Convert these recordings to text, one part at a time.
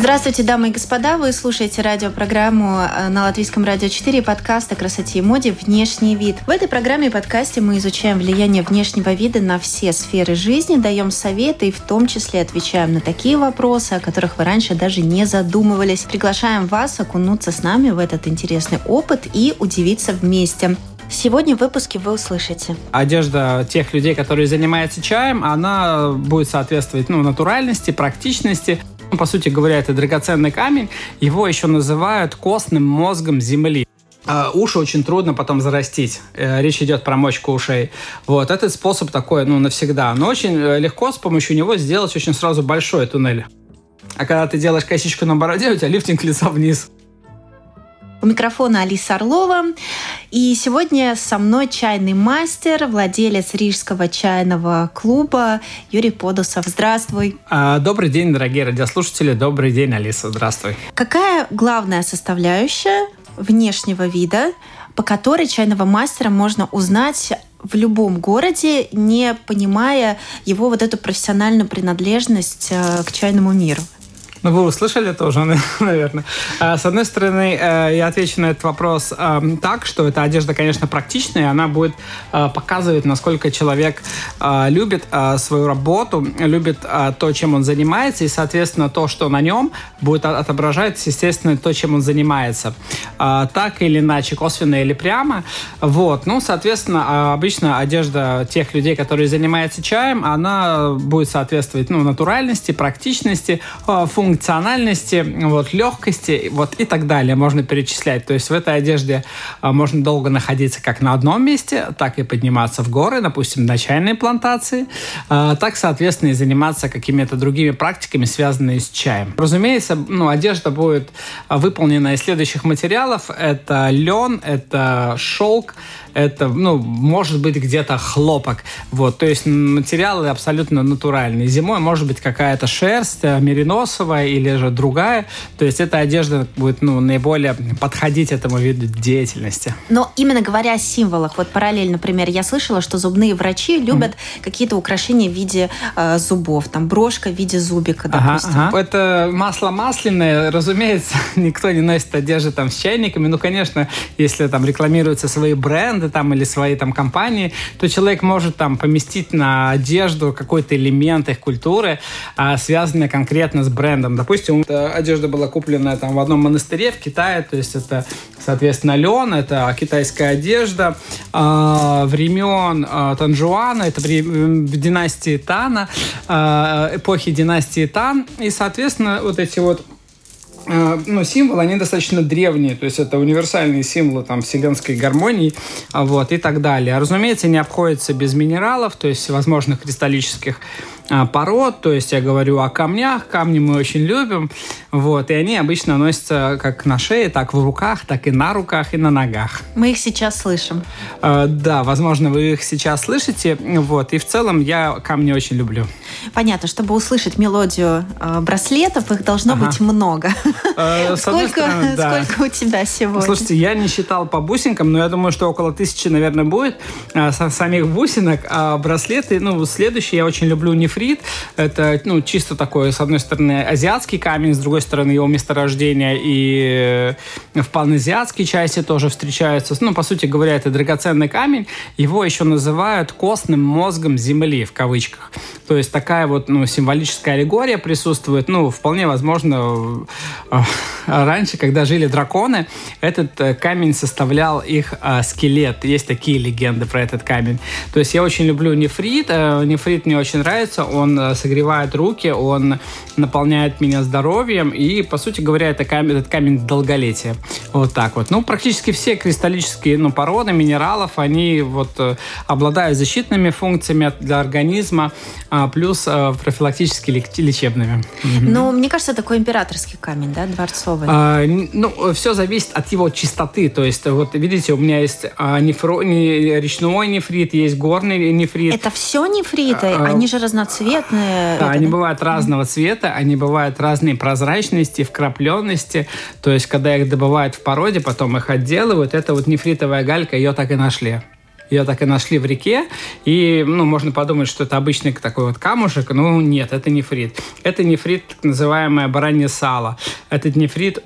Здравствуйте, дамы и господа. Вы слушаете радиопрограмму э, на Латвийском радио 4 подкаст о красоте и моде «Внешний вид». В этой программе и подкасте мы изучаем влияние внешнего вида на все сферы жизни, даем советы и в том числе отвечаем на такие вопросы, о которых вы раньше даже не задумывались. Приглашаем вас окунуться с нами в этот интересный опыт и удивиться вместе. Сегодня в выпуске вы услышите. Одежда тех людей, которые занимаются чаем, она будет соответствовать ну, натуральности, практичности. Ну, по сути говоря, это драгоценный камень. Его еще называют костным мозгом Земли. А, уши очень трудно потом зарастить. Э, речь идет про мочку ушей. Вот этот способ такой, ну, навсегда. Но очень э, легко с помощью него сделать очень сразу большой туннель. А когда ты делаешь косичку на бороде, у тебя лифтинг лица вниз. У микрофона Алиса Орлова. И сегодня со мной чайный мастер, владелец Рижского чайного клуба Юрий Подусов. Здравствуй. А, добрый день, дорогие радиослушатели. Добрый день, Алиса. Здравствуй. Какая главная составляющая внешнего вида, по которой чайного мастера можно узнать в любом городе, не понимая его вот эту профессиональную принадлежность э, к чайному миру? Ну, вы услышали тоже, наверное. А, с одной стороны, э, я отвечу на этот вопрос эм, так, что эта одежда, конечно, практичная, она будет э, показывать, насколько человек э, любит свою работу, любит то, чем он занимается, и, соответственно, то, что на нем, будет отображать, естественно, то, чем он занимается. Так или иначе, косвенно или прямо. Вот. Ну, соответственно, обычно одежда тех людей, которые занимаются чаем, она будет соответствовать ну, натуральности, практичности, функции функциональности, вот, легкости вот, и так далее можно перечислять. То есть в этой одежде а, можно долго находиться как на одном месте, так и подниматься в горы, допустим, на чайной плантации, а, так, соответственно, и заниматься какими-то другими практиками, связанными с чаем. Разумеется, ну, одежда будет выполнена из следующих материалов. Это лен, это шелк, это, ну, может быть где-то хлопок. Вот, то есть материалы абсолютно натуральные. Зимой может быть какая-то шерсть э, мериносовая или же другая. То есть эта одежда будет, ну, наиболее подходить этому виду деятельности. Но именно говоря о символах, вот параллельно, например, я слышала, что зубные врачи любят mm. какие-то украшения в виде э, зубов, там брошка в виде зубика, допустим. Ага, ага. Это масло масляное, разумеется, никто не носит одежды там с чайниками. Ну, конечно, если там рекламируются свои бренды, бренды там или свои там компании, то человек может там поместить на одежду какой-то элемент их культуры, а, связанный конкретно с брендом. Допустим, одежда была куплена там в одном монастыре в Китае, то есть это, соответственно, лен, это китайская одежда э, времен э, Танжуана, это в династии Тана, эпохи династии Тан, и, соответственно, вот эти вот ну, символы, они достаточно древние, то есть это универсальные символы там, вселенской гармонии вот, и так далее. Разумеется, не обходится без минералов, то есть всевозможных кристаллических а, пород, то есть я говорю о камнях, камни мы очень любим, вот, и они обычно носятся как на шее, так в руках, так и на руках, и на ногах. Мы их сейчас слышим. Э, да, возможно, вы их сейчас слышите, вот, и в целом я камни очень люблю. Понятно, чтобы услышать мелодию э, браслетов, их должно ага. быть много. Э, сколько, стороны, да. сколько у тебя сегодня? Слушайте, я не считал по бусинкам, но я думаю, что около тысячи, наверное, будет самих бусинок, а браслеты, ну, следующий я очень люблю нефрит, нефрит. Это, ну, чисто такой, с одной стороны, азиатский камень, с другой стороны, его месторождение и э, в паназиатской части тоже встречаются. Ну, по сути говоря, это драгоценный камень. Его еще называют костным мозгом Земли, в кавычках. То есть такая вот, ну, символическая аллегория присутствует. Ну, вполне возможно, э, раньше, когда жили драконы, этот э, камень составлял их скелет. Есть такие легенды про этот камень. То есть я очень люблю нефрит. Нефрит мне очень нравится он э, согревает руки, он наполняет меня здоровьем, и, по сути говоря, это камень, этот камень долголетия. Вот так вот. Ну, практически все кристаллические ну, породы минералов, они вот э, обладают защитными функциями для организма, а, плюс э, профилактически лечебными. Ну, мне кажется, такой императорский камень, да, дворцовый? А, ну, все зависит от его чистоты. То есть, вот видите, у меня есть а, нефро, не, речной нефрит, есть горный нефрит. Это все нефриты? А, Они же разноцветные разноцветные. Да, это, они да? бывают разного цвета, они бывают разной прозрачности, вкрапленности. То есть, когда их добывают в породе, потом их отделывают, это вот нефритовая галька, ее так и нашли. ее так и нашли в реке, и, ну, можно подумать, что это обычный такой вот камушек, но нет, это нефрит. Это нефрит, так называемое баранье сало. Этот нефрит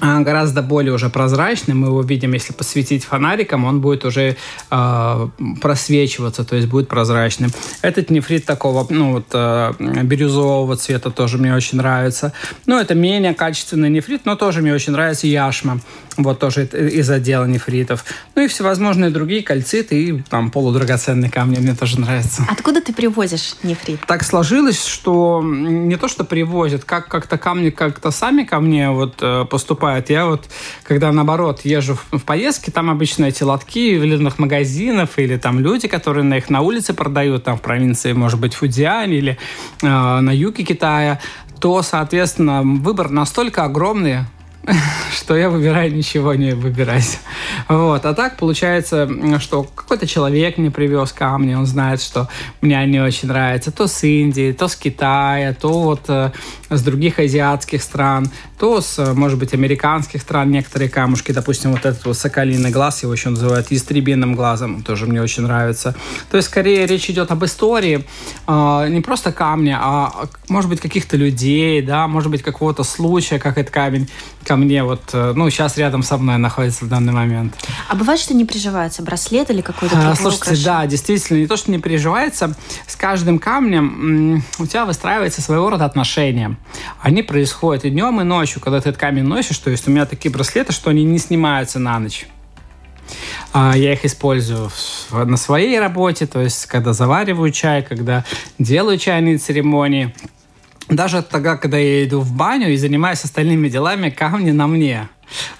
гораздо более уже прозрачный. Мы его видим, если посветить фонариком, он будет уже э, просвечиваться, то есть будет прозрачным. Этот нефрит такого, ну вот э, бирюзового цвета тоже мне очень нравится. Ну, это менее качественный нефрит, но тоже мне очень нравится яшма. Вот тоже из отдела нефритов. Ну и всевозможные другие кальциты и там полудрагоценные камни мне тоже нравятся. Откуда ты привозишь нефрит? Так сложилось, что не то, что привозят, как как-то камни как-то сами ко мне вот э, поступают. Я вот, когда наоборот езжу в, в поездки, там обычно эти лотки в магазинов или там люди, которые на их на улице продают, там в провинции, может быть, Фудзиань или э, на юге Китая, то, соответственно, выбор настолько огромный, что я выбираю ничего не выбирать. Вот. А так получается, что какой-то человек мне привез камни, он знает, что мне они очень нравятся. То с Индии, то с Китая, то вот э, с других азиатских стран, то с, может быть, американских стран некоторые камушки. Допустим, вот этот вот соколиный глаз, его еще называют ястребиным глазом, тоже мне очень нравится. То есть, скорее, речь идет об истории, э, не просто камня, а, может быть, каких-то людей, да, может быть, какого-то случая, как этот камень ко мне вот, э, ну, сейчас рядом со мной находится в данный момент. А бывает, что не приживается браслет или какой-то а, Слушайте, украшение? да, действительно, не то, что не приживается, с каждым камнем у тебя выстраивается своего рода отношения. Они происходят и днем, и ночью, когда ты этот камень носишь, то есть у меня такие браслеты, что они не снимаются на ночь. А, я их использую на своей работе, то есть когда завариваю чай, когда делаю чайные церемонии – даже тогда, когда я иду в баню и занимаюсь остальными делами, камни на мне.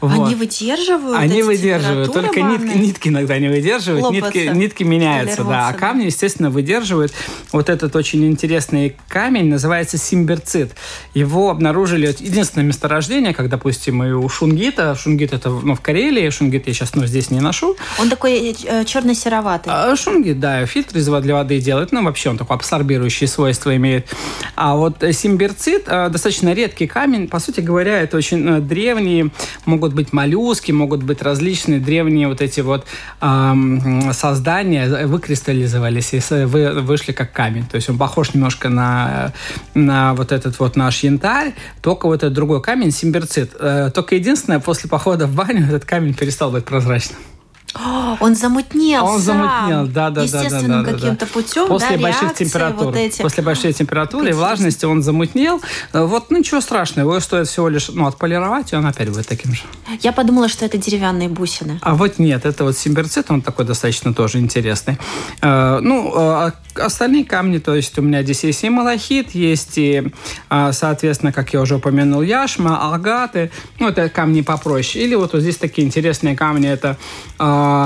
Вот. Они выдерживают? Они выдерживают, только нитки, нитки иногда не выдерживают, нитки, нитки меняются, да, а камни, естественно, выдерживают. Вот этот очень интересный камень называется симберцит. Его обнаружили, единственное месторождение, как, допустим, и у шунгита, шунгит это ну, в Карелии, шунгит я сейчас ну, здесь не ношу. Он такой э, черно-сероватый. А, шунгит, да, фильтр из для воды делает, ну, вообще он такой абсорбирующие свойства имеет. А вот симберцит э, достаточно редкий камень, по сути говоря, это очень э, древний могут быть моллюски, могут быть различные древние вот эти вот э, создания, выкристаллизовались и вы, вышли как камень. То есть он похож немножко на, на вот этот вот наш янтарь, только вот этот другой камень, симберцит. Э, только единственное, после похода в баню этот камень перестал быть прозрачным. Он замутнел. Он сам. замутнел, да, да, да, да, да, каким-то путем. После да, больших температур. Вот эти. После большой температуры и влажности он замутнел. Вот ну, ничего страшного, его стоит всего лишь ну, отполировать, и он опять будет таким же. Я подумала, что это деревянные бусины. А вот нет, это вот симберцит, он такой достаточно тоже интересный. Э, ну, э, остальные камни, то есть у меня здесь есть и малахит, есть и, э, соответственно, как я уже упомянул, яшма, агаты, ну, это камни попроще. Или вот, вот здесь такие интересные камни, это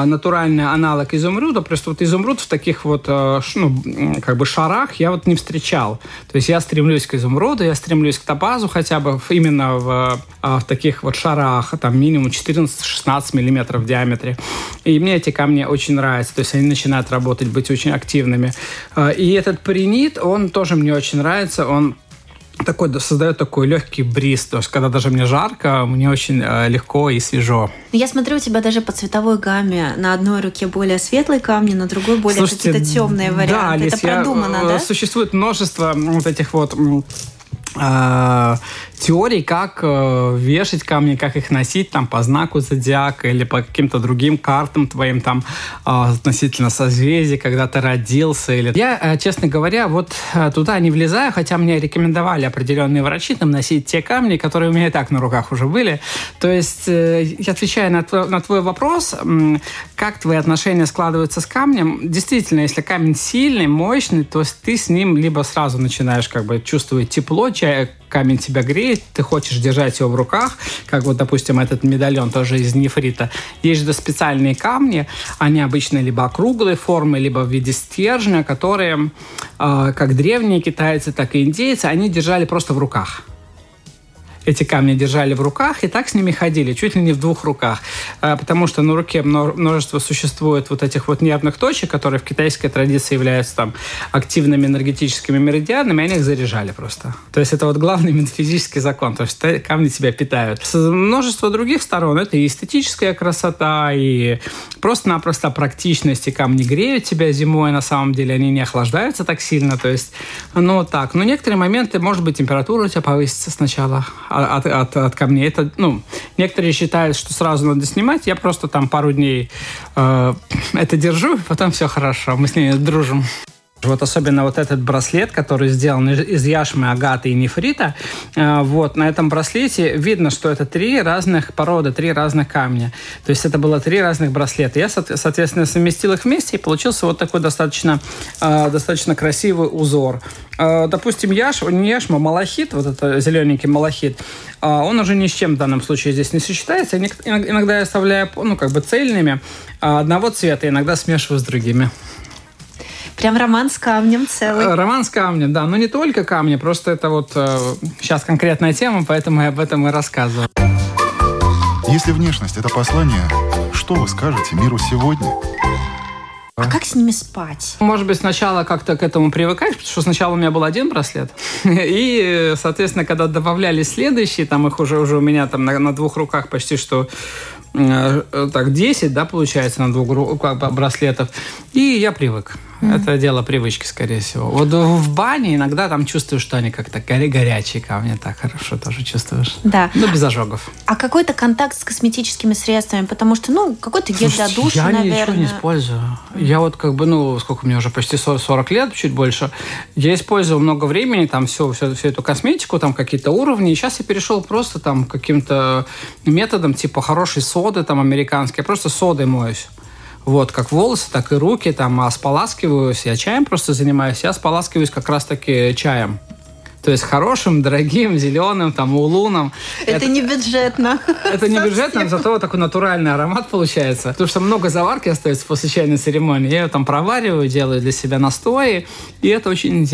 натуральный аналог изумруда, просто вот изумруд в таких вот, э, ну, как бы шарах я вот не встречал. То есть я стремлюсь к изумруду, я стремлюсь к топазу хотя бы именно в, э, в таких вот шарах, там минимум 14-16 миллиметров в диаметре. И мне эти камни очень нравятся, то есть они начинают работать, быть очень активными. И этот принит, он тоже мне очень нравится, он такой создает такой легкий бриз. То есть, когда даже мне жарко, мне очень э, легко и свежо. Я смотрю, у тебя даже по цветовой гамме на одной руке более светлые камни, на другой более какие-то темные варианты. Да, Алис, Это продумано, я, да? Существует множество вот этих вот э, теорий, как э, вешать камни, как их носить там по знаку зодиака или по каким-то другим картам твоим там э, относительно созвездий, когда ты родился. Или... Я, э, честно говоря, вот э, туда не влезаю, хотя мне рекомендовали определенные врачи там носить те камни, которые у меня и так на руках уже были. То есть, э, я отвечаю на твой, на твой вопрос, э, как твои отношения складываются с камнем. Действительно, если камень сильный, мощный, то ты с ним либо сразу начинаешь как бы чувствовать тепло, чай, камень тебя греет, ты хочешь держать его в руках, как вот, допустим, этот медальон тоже из нефрита. Есть же специальные камни, они обычно либо округлой формы, либо в виде стержня, которые, э, как древние китайцы, так и индейцы, они держали просто в руках. Эти камни держали в руках и так с ними ходили, чуть ли не в двух руках. А, потому что на руке множество существует вот этих вот нервных точек, которые в китайской традиции являются там активными энергетическими меридианами, они их заряжали просто. То есть это вот главный метафизический закон, то есть камни тебя питают. С множество других сторон это и эстетическая красота, и просто-напросто практичность, и камни греют тебя зимой, на самом деле они не охлаждаются так сильно, то есть, ну так. Но некоторые моменты, может быть, температура у тебя повысится сначала от, от, от камней. Это, ну, некоторые считают, что сразу надо снимать, я просто там пару дней э, это держу, потом все хорошо, мы с ней дружим. Вот особенно вот этот браслет, который сделан из яшмы, агаты и нефрита, э, вот на этом браслете видно, что это три разных породы, три разных камня. То есть это было три разных браслета. Я, соответственно, совместил их вместе и получился вот такой достаточно, э, достаточно красивый узор. Э, допустим, яш, не яшма, малахит, вот это зелененький малахит, он уже ни с чем в данном случае здесь не сочетается. Иногда я оставляю, ну, как бы цельными одного цвета, иногда смешиваю с другими. Прям роман с камнем целый. Э, роман с камнем, да. Но не только камни, просто это вот э, сейчас конкретная тема, поэтому я об этом и рассказываю. Если внешность – это послание, что вы скажете миру сегодня? А как с ними спать? Может быть, сначала как-то к этому привыкаешь, потому что сначала у меня был один браслет. И, соответственно, когда добавляли следующие, там их уже, уже у меня там на, на двух руках почти что э, так 10, да, получается, на двух руках браслетов. И я привык. Mm. Это дело привычки, скорее всего. Вот в бане иногда там чувствуешь, что они как-то горе горячие камни, так хорошо тоже чувствуешь. Да. Но без ожогов. А какой-то контакт с косметическими средствами? Потому что, ну, какой-то гель для душа, я наверное. Я ничего не использую. Я вот как бы, ну, сколько мне уже, почти 40, 40 лет, чуть больше. Я использовал много времени, там все, все, всю эту косметику, там какие-то уровни. И сейчас я перешел просто там каким-то методом, типа хорошей соды, там, американской. Я просто содой моюсь. Вот, как волосы, так и руки, там, а споласкиваюсь. Я чаем просто занимаюсь. Я споласкиваюсь как раз-таки чаем. То есть хорошим, дорогим, зеленым, там, улуном. Это, это не бюджетно. Это не бюджетно, зато такой натуральный аромат получается. Потому что много заварки остается после чайной церемонии. Я ее там провариваю, делаю для себя настои. И это очень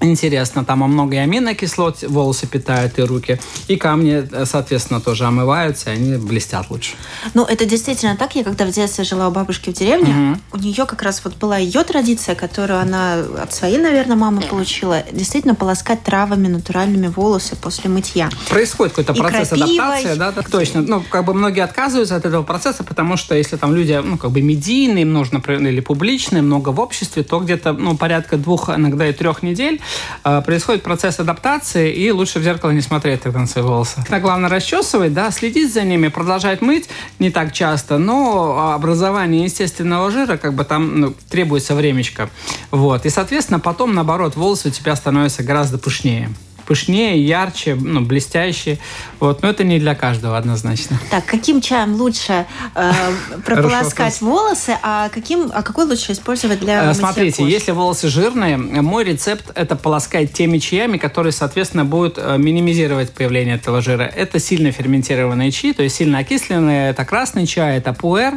Интересно, там много и аминокислот волосы питают и руки, и камни, э, соответственно, тоже омываются, и они блестят лучше. Ну, это действительно так. Я когда в детстве жила у бабушки в деревне, угу. у нее как раз вот была ее традиция, которую она от своей, наверное, мамы получила, действительно полоскать травами натуральными волосы после мытья. Происходит какой-то процесс крапивой. адаптации, да, так точно. Ну, как бы многие отказываются от этого процесса, потому что если там люди, ну, как бы медийные, нужно, или публичные, много в обществе, то где-то, ну, порядка двух, иногда и трех недель происходит процесс адаптации, и лучше в зеркало не смотреть тогда на свои волосы. Тогда главное расчесывать, да, следить за ними, продолжать мыть не так часто, но образование естественного жира, как бы там ну, требуется времечко. Вот. И, соответственно, потом, наоборот, волосы у тебя становятся гораздо пышнее пышнее, ярче, ну, блестящие. Вот. Но это не для каждого однозначно. Так, каким чаем лучше э, прополоскать волосы, а, каким, а какой лучше использовать для э, Смотрите, кожи? если волосы жирные, мой рецепт – это полоскать теми чаями, которые, соответственно, будут э, минимизировать появление этого жира. Это сильно ферментированные чаи, то есть сильно окисленные. Это красный чай, это пуэр.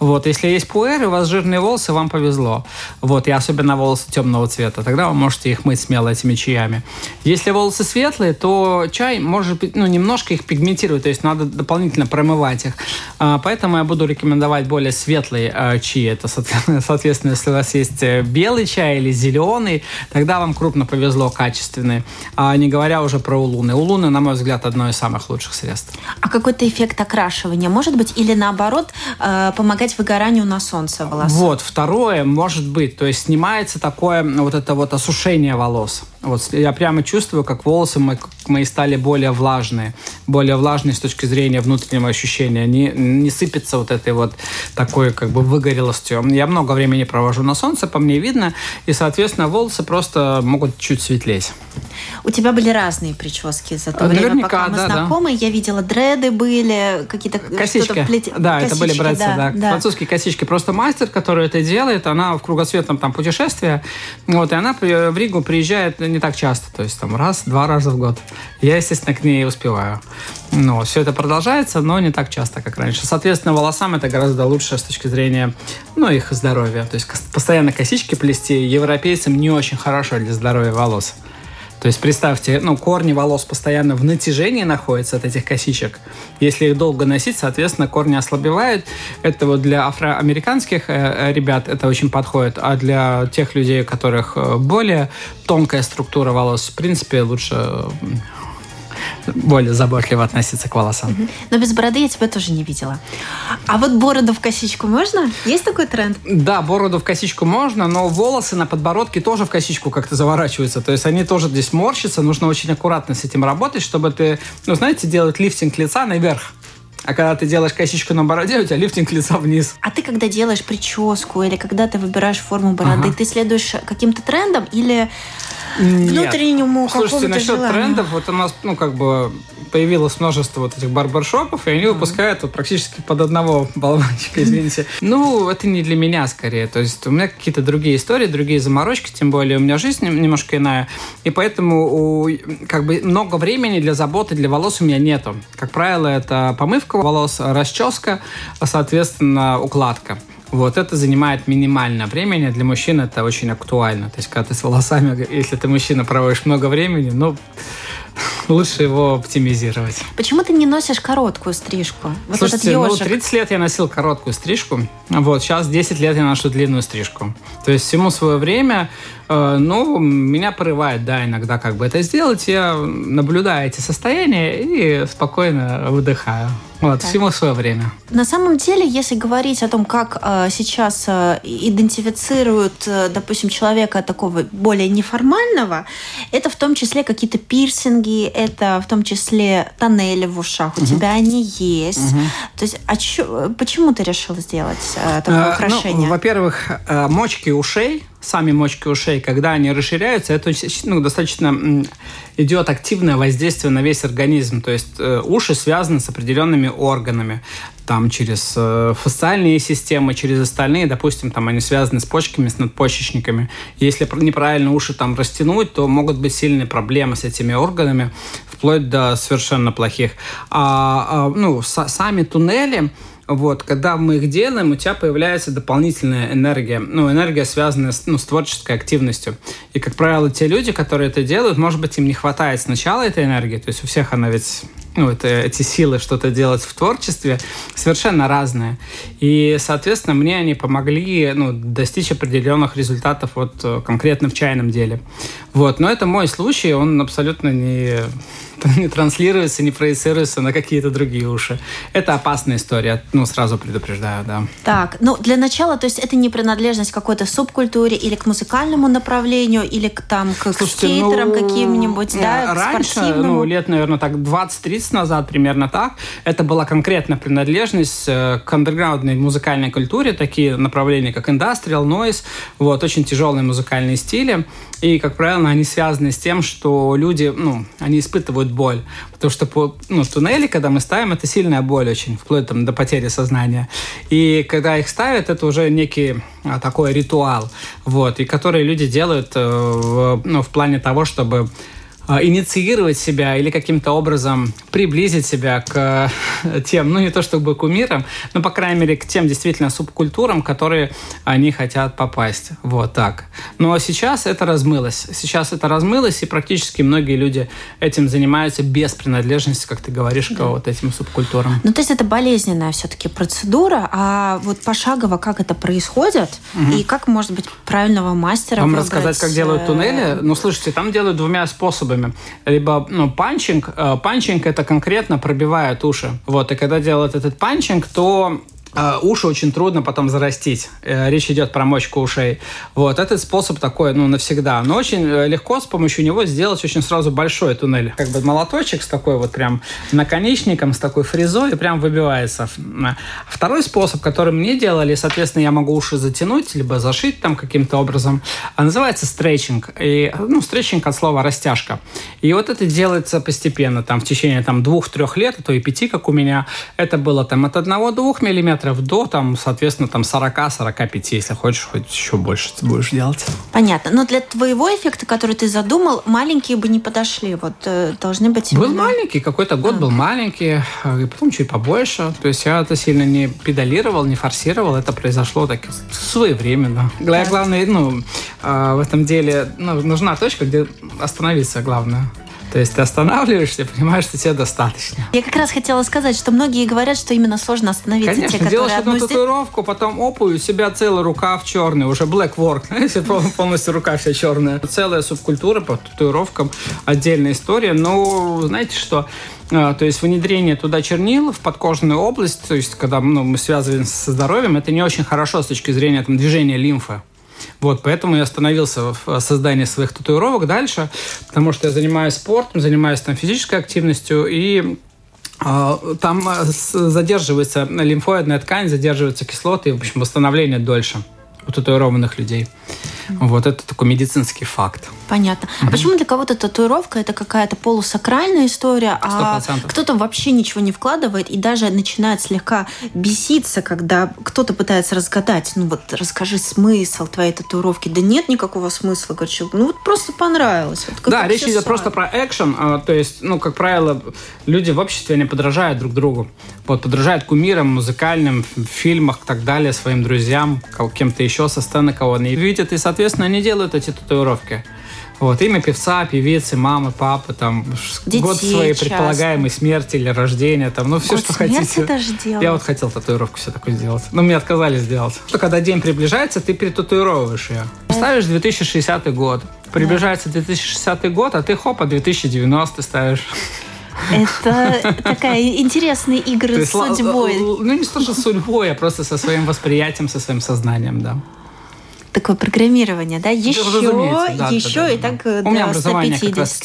Вот. Если есть пуэр, и у вас жирные волосы, вам повезло. Вот. И особенно волосы темного цвета. Тогда вы можете их мыть смело этими чаями. Если волосы волосы светлые, то чай может быть, ну, немножко их пигментирует, то есть надо дополнительно промывать их. А, поэтому я буду рекомендовать более светлые а, чаи. Это, соответственно, если у вас есть э, белый чай или зеленый, тогда вам крупно повезло, качественный. А не говоря уже про улуны. Улуны, на мой взгляд, одно из самых лучших средств. А какой-то эффект окрашивания может быть? Или наоборот, э, помогать выгоранию на солнце волос? Вот, второе может быть. То есть снимается такое вот это вот осушение волос. Вот я прямо чувствую, как волосы мои стали более влажные, более влажные с точки зрения внутреннего ощущения. Не, не сыпется вот этой вот такой как бы выгорелостью. Я много времени провожу на солнце, по мне видно, и, соответственно, волосы просто могут чуть светлеть. У тебя были разные прически за то Наверняка, время, пока мы да, знакомы. Да. Я видела дреды были, какие-то... Косички. Плет... Да, косички, это были братья, да, да. да. Французские косички. Просто мастер, который это делает, она в кругосветном там путешествии, вот, и она в Ригу приезжает не так часто, то есть там раз-два раза в год. Я, естественно, к ней успеваю. Но все это продолжается, но не так часто, как раньше. Соответственно, волосам это гораздо лучше с точки зрения, ну, их здоровья. То есть постоянно косички плести европейцам не очень хорошо для здоровья волос. То есть представьте, ну, корни волос постоянно в натяжении находятся от этих косичек. Если их долго носить, соответственно, корни ослабевают. Это вот для афроамериканских э, ребят это очень подходит, а для тех людей, у которых э, более тонкая структура волос, в принципе, лучше более заботливо относиться к волосам. Но без бороды я тебя тоже не видела. А вот бороду в косичку можно? Есть такой тренд? Да, бороду в косичку можно, но волосы на подбородке тоже в косичку как-то заворачиваются. То есть они тоже здесь морщатся. Нужно очень аккуратно с этим работать, чтобы ты, ну, знаете, делать лифтинг лица наверх. А когда ты делаешь косичку на бороде, у тебя лифтинг лица вниз. А ты когда делаешь прическу или когда ты выбираешь форму бороды, ага. ты следуешь каким-то трендам или внутреннему Слушайте, насчет желанию. трендов, вот у нас, ну, как бы появилось множество вот этих барбершопов, и они mm-hmm. выпускают вот практически под одного болванчика, извините. Ну, это не для меня скорее. То есть у меня какие-то другие истории, другие заморочки, тем более у меня жизнь немножко иная. И поэтому у, как бы много времени для заботы для волос у меня нету. Как правило, это помывка волос, расческа, соответственно, укладка. Вот это занимает минимальное времени. Для мужчин это очень актуально. То есть, когда ты с волосами, если ты мужчина, проводишь много времени, ну, лучше его оптимизировать. Почему ты не носишь короткую стрижку? Вот Слушайте, этот ну, 30 лет я носил короткую стрижку. Вот, сейчас 10 лет я ношу длинную стрижку. То есть всему свое время, э, ну, меня порывает, да, иногда как бы это сделать. Я наблюдаю эти состояния и спокойно выдыхаю. Вот, так. всему свое время. На самом деле, если говорить о том, как э, сейчас э, идентифицируют, э, допустим, человека такого более неформального, это в том числе какие-то пирсинги, это в том числе тоннели в ушах. У угу. тебя они есть. Угу. То есть, а чё, почему ты решил сделать э, такое э, украшение? Ну, во-первых, э, мочки ушей сами мочки ушей, когда они расширяются, это ну, достаточно идет активное воздействие на весь организм. То есть э, уши связаны с определенными органами. Там через э, фасциальные системы, через остальные, допустим, там они связаны с почками, с надпочечниками. Если неправильно уши там растянуть, то могут быть сильные проблемы с этими органами, вплоть до совершенно плохих. А, а ну, сами туннели, вот, когда мы их делаем, у тебя появляется дополнительная энергия. Ну, энергия, связанная с, ну, с творческой активностью. И, как правило, те люди, которые это делают, может быть, им не хватает сначала этой энергии. То есть у всех она ведь ну, это, эти силы что-то делать в творчестве совершенно разные. И, соответственно, мне они помогли ну, достичь определенных результатов вот конкретно в чайном деле. Вот. Но это мой случай, он абсолютно не не транслируется, не проецируется на какие-то другие уши. Это опасная история, ну, сразу предупреждаю, да. Так, ну, для начала, то есть это не принадлежность к какой-то субкультуре или к музыкальному направлению, или к, там, к Слушайте, скейтерам ну, каким-нибудь, да, Раньше, ну, лет, наверное, так 20-30 назад, примерно так, это была конкретная принадлежность э, к андерграундной музыкальной культуре, такие направления, как индастриал, нойз, вот, очень тяжелые музыкальные стили, и, как правило, они связаны с тем, что люди, ну, они испытывают боль. Потому что по, ну, туннели, когда мы ставим, это сильная боль очень, вплоть там, до потери сознания. И когда их ставят, это уже некий а, такой ритуал, вот, и который люди делают э, в, ну, в плане того, чтобы инициировать себя или каким-то образом приблизить себя к э, тем, ну не то чтобы кумирам, но по крайней мере к тем действительно субкультурам, которые они хотят попасть. Вот так. Но сейчас это размылось. Сейчас это размылось, и практически многие люди этим занимаются без принадлежности, как ты говоришь, да. к вот этим субкультурам. Ну то есть это болезненная все-таки процедура, а вот пошагово как это происходит угу. и как может быть правильного мастера Вам рассказать, как делают э, туннели? Ну слушайте, там делают двумя способами способами. Либо ну, панчинг. Э, панчинг это конкретно пробивает уши. Вот, и когда делают этот панчинг, то уши очень трудно потом зарастить. Э, речь идет про мочку ушей. Вот этот способ такой, ну, навсегда. Но очень э, легко с помощью него сделать очень сразу большой туннель. Как бы молоточек с такой вот прям наконечником, с такой фрезой, и прям выбивается. Второй способ, который мне делали, соответственно, я могу уши затянуть, либо зашить там каким-то образом, а называется стретчинг. И, ну, стретчинг от слова растяжка. И вот это делается постепенно, там, в течение там двух-трех лет, а то и пяти, как у меня. Это было там от одного-двух миллиметров метров до, там, соответственно, там 40-45, если хочешь, хоть еще больше ты будешь делать. Понятно. Но для твоего эффекта, который ты задумал, маленькие бы не подошли. Вот э, должны быть... Был маленький, какой-то год а. был маленький, и потом чуть побольше. То есть я это сильно не педалировал, не форсировал. Это произошло так своевременно. Да. Главное, ну, а, в этом деле ну, нужна точка, где остановиться главное. То есть ты останавливаешься, понимаешь, что тебе достаточно. Я как раз хотела сказать, что многие говорят, что именно сложно остановиться. Конечно, те, делаешь одну татуировку, потом опу, и у себя целый рукав черный, уже black work, знаете, полностью рука вся черная. Целая субкультура по татуировкам, отдельная история. Но знаете что, а, то есть внедрение туда чернил в подкожную область, то есть когда ну, мы связываем со здоровьем, это не очень хорошо с точки зрения там, движения лимфы. Вот, поэтому я остановился в создании своих татуировок дальше, потому что я занимаюсь спортом, занимаюсь там физической активностью, и а, там а, задерживается лимфоидная ткань, задерживаются кислоты, и, в общем, восстановление дольше у татуированных людей. Вот это такой медицинский факт. Понятно. А почему для кого-то татуировка это какая-то полусакральная история, а 100%. кто-то вообще ничего не вкладывает и даже начинает слегка беситься, когда кто-то пытается разгадать, ну вот расскажи смысл твоей татуировки. Да нет никакого смысла, говорю, ну вот просто понравилось. Вот да, речь идет просто про экшен, а, то есть, ну, как правило, люди в обществе не подражают друг другу. Вот, подражают кумирам, музыкальным, фильмах и так далее, своим друзьям, кем-то еще со сцены, кого они видят, и, соответственно, они делают эти татуировки. Вот, имя певца, певицы, мамы, папы, там, Детей год своей часто. предполагаемой смерти или рождения, там, ну, все, год что хотите. Даже делать. Я вот хотел татуировку все такое сделать. Но мне отказали сделать. Что когда день приближается, ты перетатуировываешь ее. Ставишь 2060 год. Приближается 2060 год, а ты хопа 2090 ставишь. Это такая интересная игра с судьбой. Ну, не то, что с судьбой, а просто со своим восприятием, со своим сознанием, да такое программирование, да? Еще, да, еще да, да, и так да. У меня образование 150. как раз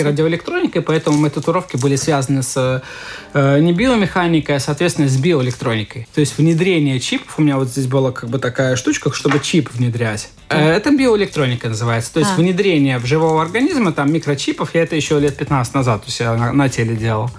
и поэтому мои татуировки были связаны с э, не биомеханикой, а, соответственно, с биоэлектроникой. То есть внедрение чипов, у меня вот здесь была как бы такая штучка, чтобы чип внедрять. Э, это биоэлектроника называется. То есть а. внедрение в живого организма, там, микрочипов, я это еще лет 15 назад у себя на, на теле делал.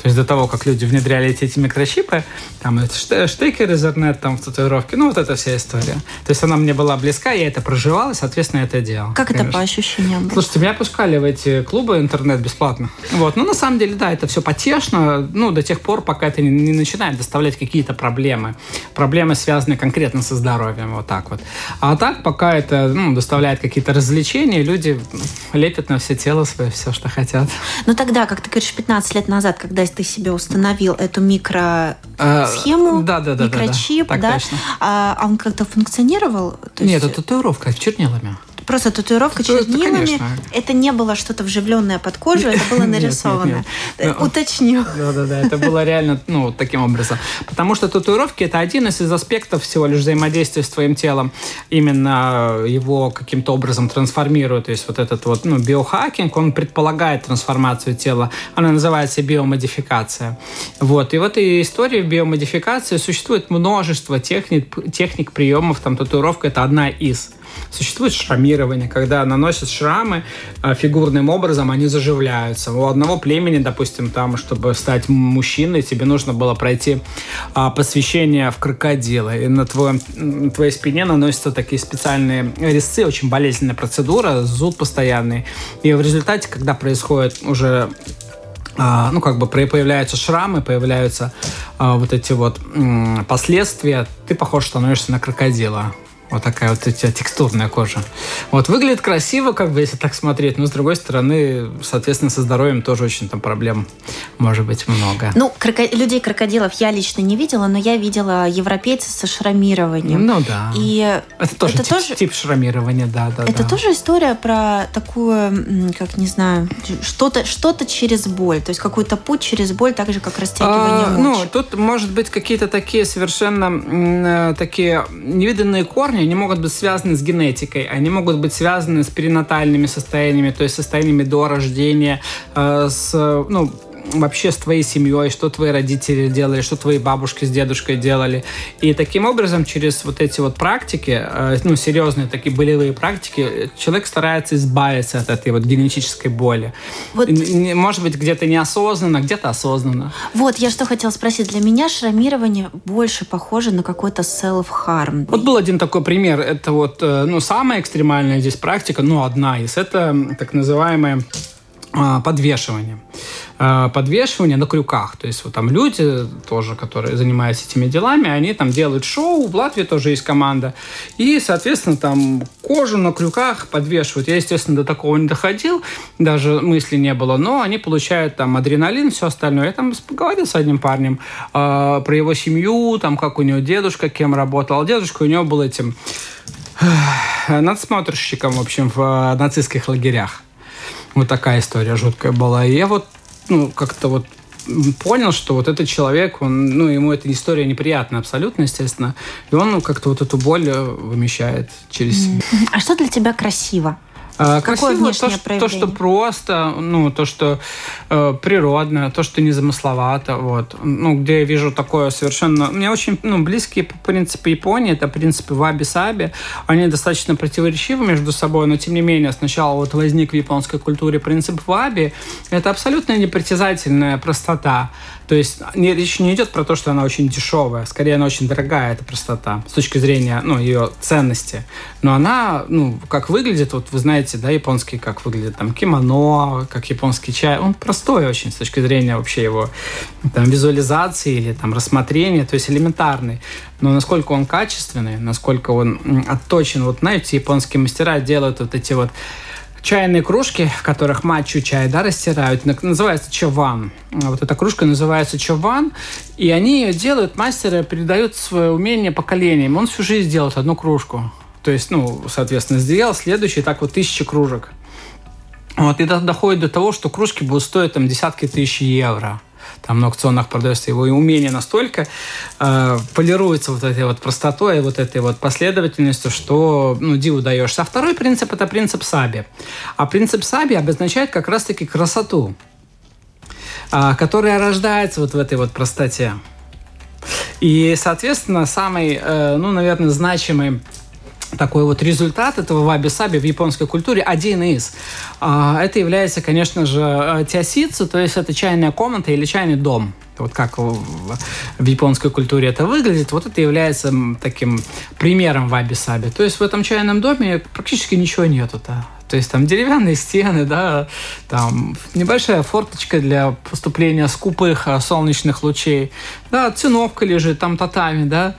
То есть до того, как люди внедряли эти, эти микрочипы, там, штекер из Ethernet, там, в татуировке, ну, вот эта вся история. То есть она мне была близка, я это проживал, и, соответственно, это делал. Как конечно. это по ощущениям? Слушайте, меня пускали в эти клубы интернет бесплатно. Вот. Ну, на самом деле, да, это все потешно, ну, до тех пор, пока это не, не начинает доставлять какие-то проблемы. Проблемы, связанные конкретно со здоровьем, вот так вот. А так, пока это ну, доставляет какие-то развлечения, люди лепят на все тело свое все, что хотят. Ну тогда, как ты говоришь, 15 лет назад, когда ты себе установил эту микросхему, а, да, да, да, микрочип, да, да, да, точно. А, а он как-то функционировал? То Нет, это татуировка чернилами. Просто татуировка это, чернилами. Это, это не было что-то вживленное под кожу, это было нарисовано. Э, Уточню. Да-да-да, это было реально ну, таким образом. Потому что татуировки – это один из аспектов всего лишь взаимодействия с твоим телом. Именно его каким-то образом трансформирует. То есть вот этот вот ну, биохакинг, он предполагает трансформацию тела. Она называется биомодификация. Вот. И в этой истории биомодификации существует множество техник, техник приемов. Там татуировка – это одна из. Существует шрамирование, когда наносят шрамы а, фигурным образом, они заживляются. У одного племени, допустим, там, чтобы стать мужчиной, тебе нужно было пройти а, посвящение в крокодила. И на, твоем, на твоей спине наносятся такие специальные резцы, очень болезненная процедура, зуд постоянный. И в результате, когда происходит уже а, ну, как бы появляются шрамы, появляются вот эти вот последствия, ты похож становишься на крокодила. Вот такая вот у тебя текстурная кожа. Вот выглядит красиво, как бы, если так смотреть, но с другой стороны, соответственно, со здоровьем тоже очень там проблем может быть много. Ну, кроко... людей крокодилов я лично не видела, но я видела европейцев со шрамированием. Ну да. И это тоже, это тип, тоже... тип шрамирования, да, да. Это да. тоже история про такую, как не знаю, что-то что через боль, то есть какой-то путь через боль, так же как растягивание а, мочи. Ну, тут может быть какие-то такие совершенно э, такие невиданные корни, они могут быть связаны с генетикой, они могут быть связаны с перинатальными состояниями, то есть состояниями до рождения, э, с, ну, вообще с твоей семьей, что твои родители делали, что твои бабушки с дедушкой делали. И таким образом через вот эти вот практики, э, ну, серьезные такие болевые практики, человек старается избавиться от этой вот генетической боли. Вот. Может быть, где-то неосознанно, где-то осознанно. Вот, я что хотела спросить. Для меня шрамирование больше похоже на какой-то self-harm. Вот был один такой пример. Это вот, э, ну, самая экстремальная здесь практика, ну, одна из. Это так называемая а, подвешивание. А, подвешивание на крюках. То есть вот там люди тоже, которые занимаются этими делами, они там делают шоу. В Латвии тоже есть команда. И, соответственно, там кожу на крюках подвешивают. Я, естественно, до такого не доходил. Даже мысли не было. Но они получают там адреналин, все остальное. Я там поговорил с одним парнем э, про его семью, там как у него дедушка, кем работал. Дедушка у него был этим надсмотрщиком, в общем, в э, нацистских лагерях. Вот такая история жуткая была. И я вот, ну, как-то вот понял, что вот этот человек, он, ну, ему эта история неприятна абсолютно, естественно. И он ну, как-то вот эту боль э, вымещает через себя. А что для тебя красиво? А, Какое красиво то, что, то, что просто, ну, то, что э, природно, то, что незамысловато, вот. Ну, где я вижу такое совершенно... Мне очень, ну, близкие принципы Японии, это принципы ваби-саби. Они достаточно противоречивы между собой, но, тем не менее, сначала вот возник в японской культуре принцип ваби. Это абсолютно непритязательная простота. То есть не, речь не идет про то, что она очень дешевая, скорее она очень дорогая, эта простота, с точки зрения ну, ее ценности. Но она, ну, как выглядит, вот вы знаете, да, японский, как выглядит там кимоно, как японский чай, он простой очень с точки зрения вообще его там, визуализации или там рассмотрения, то есть элементарный. Но насколько он качественный, насколько он отточен, вот знаете, японские мастера делают вот эти вот чайные кружки, в которых матчу чай, да, растирают, называется чаван. Вот эта кружка называется чаван, и они ее делают, мастеры передают свое умение поколениям. Он всю жизнь делает одну кружку. То есть, ну, соответственно, сделал следующий, так вот тысячи кружек. Вот, и доходит до того, что кружки будут стоить там десятки тысяч евро там на аукционах продается его умение настолько э, полируется вот этой вот простотой, вот этой вот последовательностью, что ну, диву даешься. А второй принцип – это принцип саби. А принцип саби обозначает как раз-таки красоту, э, которая рождается вот в этой вот простоте. И, соответственно, самый, э, ну, наверное, значимый такой вот результат этого ваби-саби в японской культуре один из. А, это является, конечно же, э, теосицу, то есть это чайная комната или чайный дом. Вот как в японской культуре это выглядит, вот это является таким примером ваби-саби. То есть в этом чайном доме практически ничего нету-то. То есть там деревянные стены, да, там небольшая форточка для поступления скупых а, солнечных лучей, да, циновка лежит, там татами, да,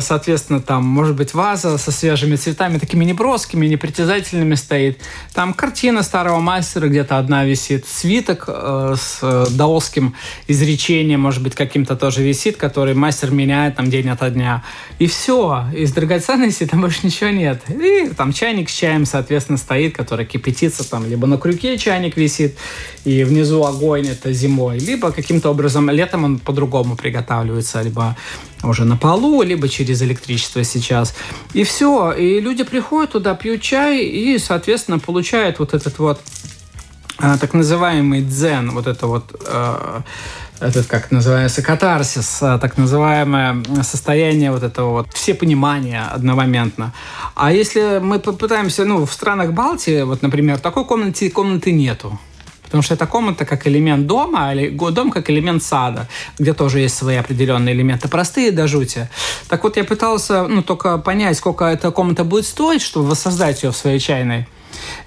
соответственно, там, может быть, ваза со свежими цветами, такими неброскими, непритязательными стоит. Там картина старого мастера где-то одна висит, свиток э, с э, даосским изречением, может быть, каким-то тоже висит, который мастер меняет там день ото дня. И все. Из драгоценностей там больше ничего нет. И там чайник с чаем, соответственно, стоит, который кипятится там, либо на крюке чайник висит, и внизу огонь, это зимой, либо каким-то образом летом он по-другому приготавливается, либо уже на полу, либо через электричество сейчас. И все. И люди приходят туда, пьют чай и, соответственно, получают вот этот вот а, так называемый дзен, вот это вот э, этот, как называется, катарсис, а, так называемое состояние вот этого вот все понимания одномоментно. А если мы попытаемся, ну, в странах Балтии, вот, например, такой комнаты, комнаты нету. Потому что эта комната как элемент дома, или дом как элемент сада, где тоже есть свои определенные элементы, простые до жути. Так вот, я пытался ну, только понять, сколько эта комната будет стоить, чтобы воссоздать ее в своей чайной.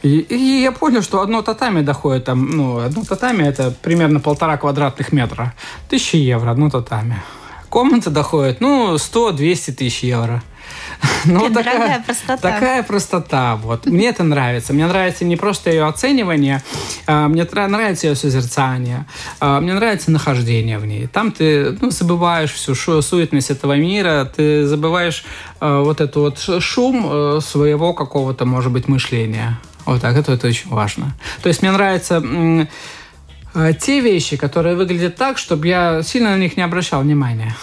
И, и я понял, что одно татами доходит там, ну, одно татами это примерно полтора квадратных метра. Тысячи евро, одно татами. Комната доходит, ну, 100-200 тысяч евро. Ну, такая простота. Такая простота. Вот. Мне это нравится. Мне нравится не просто ее оценивание, а мне нравится ее созерцание, а мне нравится нахождение в ней. Там ты ну, забываешь всю суетность этого мира, ты забываешь а, вот эту вот шум а, своего какого-то, может быть, мышления. Вот так, это, это очень важно. То есть мне нравится те вещи, которые выглядят так, чтобы я сильно на них не обращал внимания.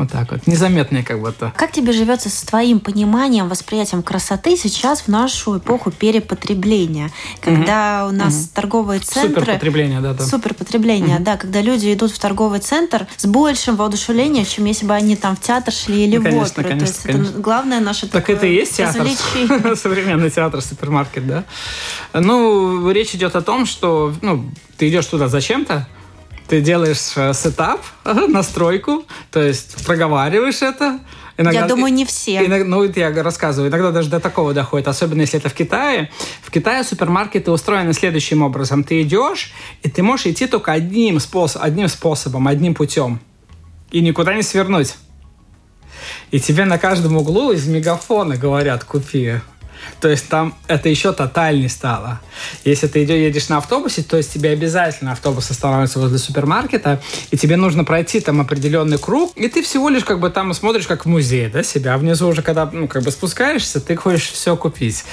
Вот так вот. Незаметные как будто. Как тебе живется с твоим пониманием, восприятием красоты сейчас в нашу эпоху перепотребления? Когда угу. у нас угу. торговые центры... Суперпотребление, да. да. Суперпотребление, угу. да. Когда люди идут в торговый центр с большим воодушевлением, чем если бы они там в театр шли или ну, конечно, в оперу. Конечно, То есть конечно. это главное наше Так это и есть театр. Современный театр, супермаркет, да. Ну, речь идет о том, что ну, ты идешь туда зачем-то, ты делаешь э, сетап, настройку, то есть проговариваешь это. Иногда, я думаю, не все. Иногда, ну, я рассказываю. Иногда даже до такого доходит, особенно если это в Китае. В Китае супермаркеты устроены следующим образом. Ты идешь, и ты можешь идти только одним, способ, одним способом, одним путем. И никуда не свернуть. И тебе на каждом углу из мегафона говорят «купи». То есть там это еще тотальней стало. Если ты идешь, едешь на автобусе, то есть тебе обязательно автобус останавливается возле супермаркета, и тебе нужно пройти там определенный круг, и ты всего лишь как бы там смотришь как в музей, да, себя. А внизу уже, когда ну, как бы спускаешься, ты хочешь все купить.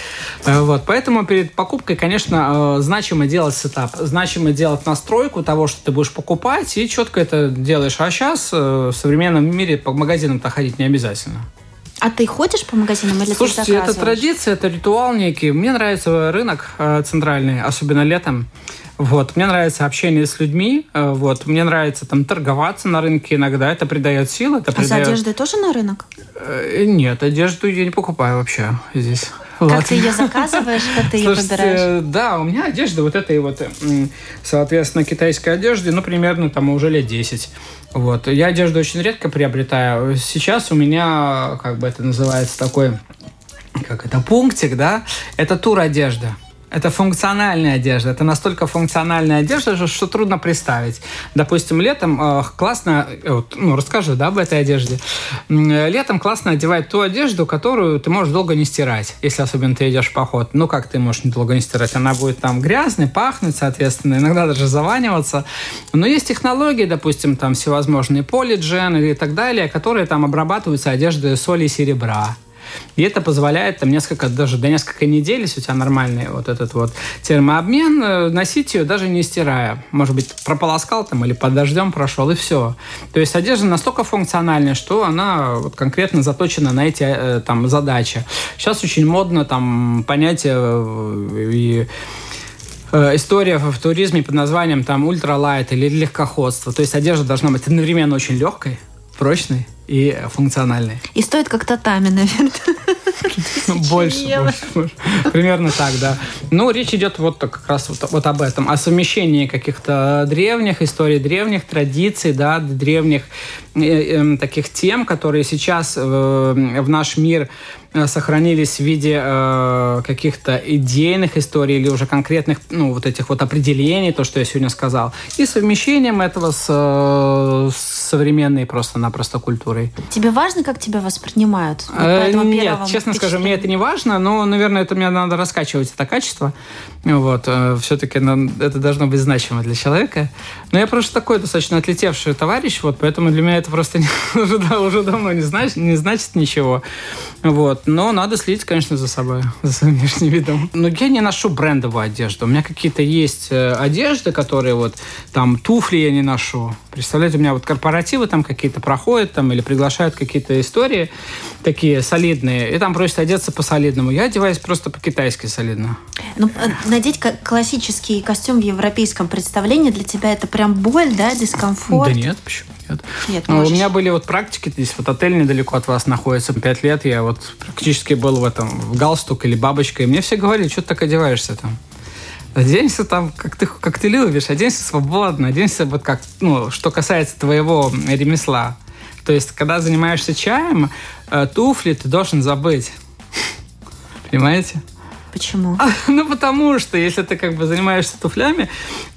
Э, вот. Поэтому перед покупкой, конечно, э, значимо делать сетап, значимо делать настройку того, что ты будешь покупать, и четко это делаешь. А сейчас э, в современном мире по магазинам-то ходить не обязательно. А ты ходишь по магазинам или Слушайте, ты это традиция, это ритуал некий. Мне нравится рынок э, центральный, особенно летом. Вот, мне нравится общение с людьми, э, вот, мне нравится там торговаться на рынке иногда, это придает силы. Это а придает... за одеждой тоже на рынок? Э, нет, одежду я не покупаю вообще здесь. Как ты ее заказываешь, как ты ее выбираешь? Да, у меня одежда вот этой вот, соответственно, китайской одежды, ну, примерно там уже лет 10. Вот. Я одежду очень редко приобретаю. Сейчас у меня, как бы это называется, такой, как это, пунктик, да, это тур одежда. Это функциональная одежда. Это настолько функциональная одежда, что трудно представить. Допустим, летом э, классно, э, ну, расскажи, да, об этой одежде. Летом классно одевать ту одежду, которую ты можешь долго не стирать, если особенно ты идешь в поход. Ну, как ты можешь долго не стирать? Она будет там грязной, пахнуть, соответственно, иногда даже заваниваться. Но есть технологии, допустим, там всевозможные полиджен и так далее, которые там обрабатываются одеждой соли и серебра. И это позволяет там несколько, даже до несколько недель, если у тебя нормальный вот этот вот термообмен, э, носить ее даже не стирая. Может быть, прополоскал там или под дождем прошел, и все. То есть одежда настолько функциональная, что она вот конкретно заточена на эти э, там задачи. Сейчас очень модно там понятие э, и история в туризме под названием там ультралайт или легкоходство. То есть одежда должна быть одновременно очень легкой, прочной и функциональной. И стоит как татами, наверное. Больше, больше, Примерно так, да. Ну, речь идет вот как раз вот, вот об этом, о совмещении каких-то древних историй, древних традиций, да, древних э, э, таких тем, которые сейчас э, в наш мир э, сохранились в виде э, каких-то идейных историй или уже конкретных, ну, вот этих вот определений, то, что я сегодня сказал, и совмещением этого с, э, с современной просто-напросто культурой. Тебе важно, как тебя воспринимают? Вот э, нет, честно скажу, мне это не важно, но, наверное, это мне надо раскачивать, это качество. Вот, э, все-таки это должно быть значимо для человека. Но я просто такой достаточно отлетевший товарищ, вот, поэтому для меня это просто не, уже, уже давно не, знач, не значит ничего. Вот, но надо следить, конечно, за собой, за своим внешним видом. Но я не ношу брендовую одежду. У меня какие-то есть э, одежды, которые вот, там, туфли я не ношу. Представляете, у меня вот корпоративы там какие-то проходят, там, или приглашают какие-то истории такие солидные, и там просят одеться по-солидному. Я одеваюсь просто по-китайски солидно. Ну, э, надеть классический костюм в европейском представлении для тебя это прям боль, да, дискомфорт? Да нет, почему нет? Нет, ну, У меня были вот практики, здесь вот отель недалеко от вас находится, пять лет я вот практически был в этом, в галстук или бабочка, и мне все говорили, что ты так одеваешься там? Оденься там, как ты, как ты любишь, оденься свободно, оденься вот как, ну, что касается твоего ремесла. То есть, когда занимаешься чаем, э, туфли ты должен забыть. Понимаете? Почему? А, ну, потому что если ты как бы занимаешься туфлями,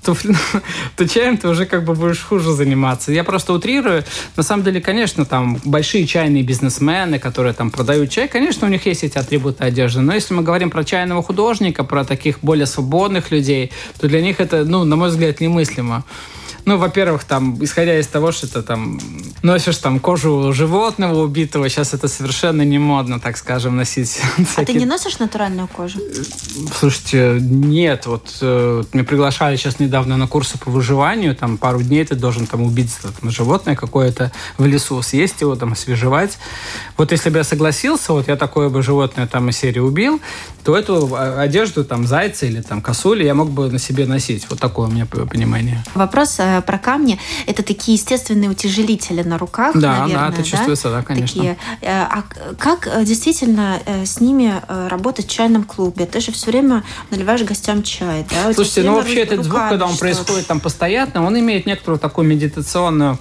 туфли, то чаем ты уже как бы будешь хуже заниматься. Я просто утрирую. На самом деле, конечно, там большие чайные бизнесмены, которые там продают чай, конечно, у них есть эти атрибуты одежды. Но если мы говорим про чайного художника, про таких более свободных людей, то для них это, ну, на мой взгляд, немыслимо. Ну, во-первых, там, исходя из того, что ты там носишь там кожу животного убитого, сейчас это совершенно не модно, так скажем, носить. А ты не носишь натуральную кожу? Слушайте, нет. Вот э, меня приглашали сейчас недавно на курсы по выживанию. Там пару дней ты должен там убить там, животное какое-то в лесу, съесть его, там, освежевать. Вот если бы я согласился, вот я такое бы животное там из серии убил, то эту одежду там зайца или там косули я мог бы на себе носить. Вот такое у меня понимание. Вопрос э, про камни. Это такие естественные утяжелители на руках, да, наверное, да? это чувствуется, да, конечно. Такие. Э, а как э, действительно с ними работать в чайном клубе? Ты же все время наливаешь гостям чай, да? Слушайте, ну вообще этот звук, когда он происходит там постоянно, он имеет некоторую такую медитационную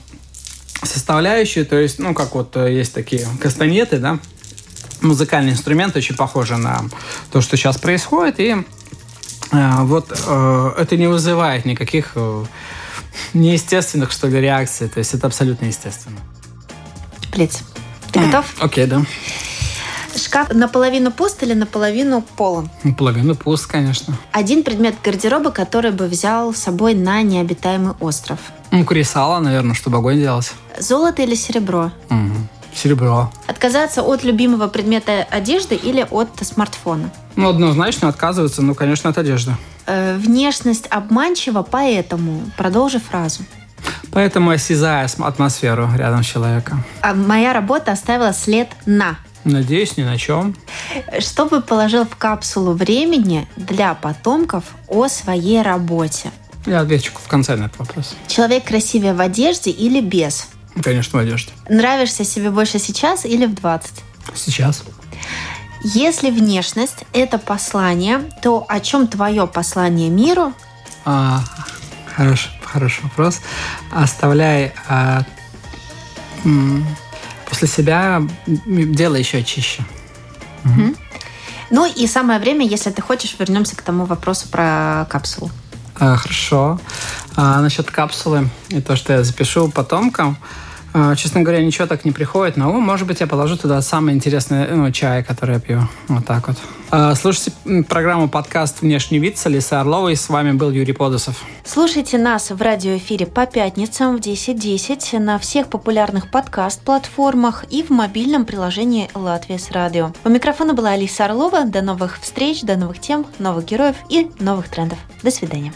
составляющую, то есть, ну, как вот есть такие кастанеты, да, музыкальный инструмент, очень похожий на то, что сейчас происходит, и э, вот э, это не вызывает никаких э, неестественных, что ли, реакций, то есть это абсолютно естественно. Плиц, ты готов? Окей, okay, да. Шкаф наполовину пуст или наполовину полон? Наполовину пуст, конечно. Один предмет гардероба, который бы взял с собой на необитаемый остров? Ну, кресало, наверное, чтобы огонь делать. Золото или серебро? Угу. Серебро. Отказаться от любимого предмета одежды или от смартфона? Ну, однозначно отказываться, ну, конечно, от одежды. Э, внешность обманчива, поэтому продолжи фразу. Поэтому осязая атмосферу рядом с человеком. А моя работа оставила след на. Надеюсь, ни на чем. Что бы положил в капсулу времени для потомков о своей работе? Я отвечу в конце на этот вопрос. Человек красивее в одежде или без? Конечно, в одежде. Нравишься себе больше сейчас или в 20? Сейчас. Если внешность – это послание, то о чем твое послание миру? А, хороший, хороший вопрос. Оставляй а, после себя дело еще чище. Угу. Ну и самое время, если ты хочешь, вернемся к тому вопросу про капсулу. А, хорошо. А, насчет капсулы и то, что я запишу потомкам – честно говоря, ничего так не приходит на ум. Может быть, я положу туда самый интересный ну, чай, который я пью. Вот так вот. А, слушайте программу подкаст «Внешний вид» с Алисой Орловой. С вами был Юрий Подосов. Слушайте нас в радиоэфире по пятницам в 10.10 на всех популярных подкаст-платформах и в мобильном приложении «Латвия с радио». У микрофона была Алиса Орлова. До новых встреч, до новых тем, новых героев и новых трендов. До свидания.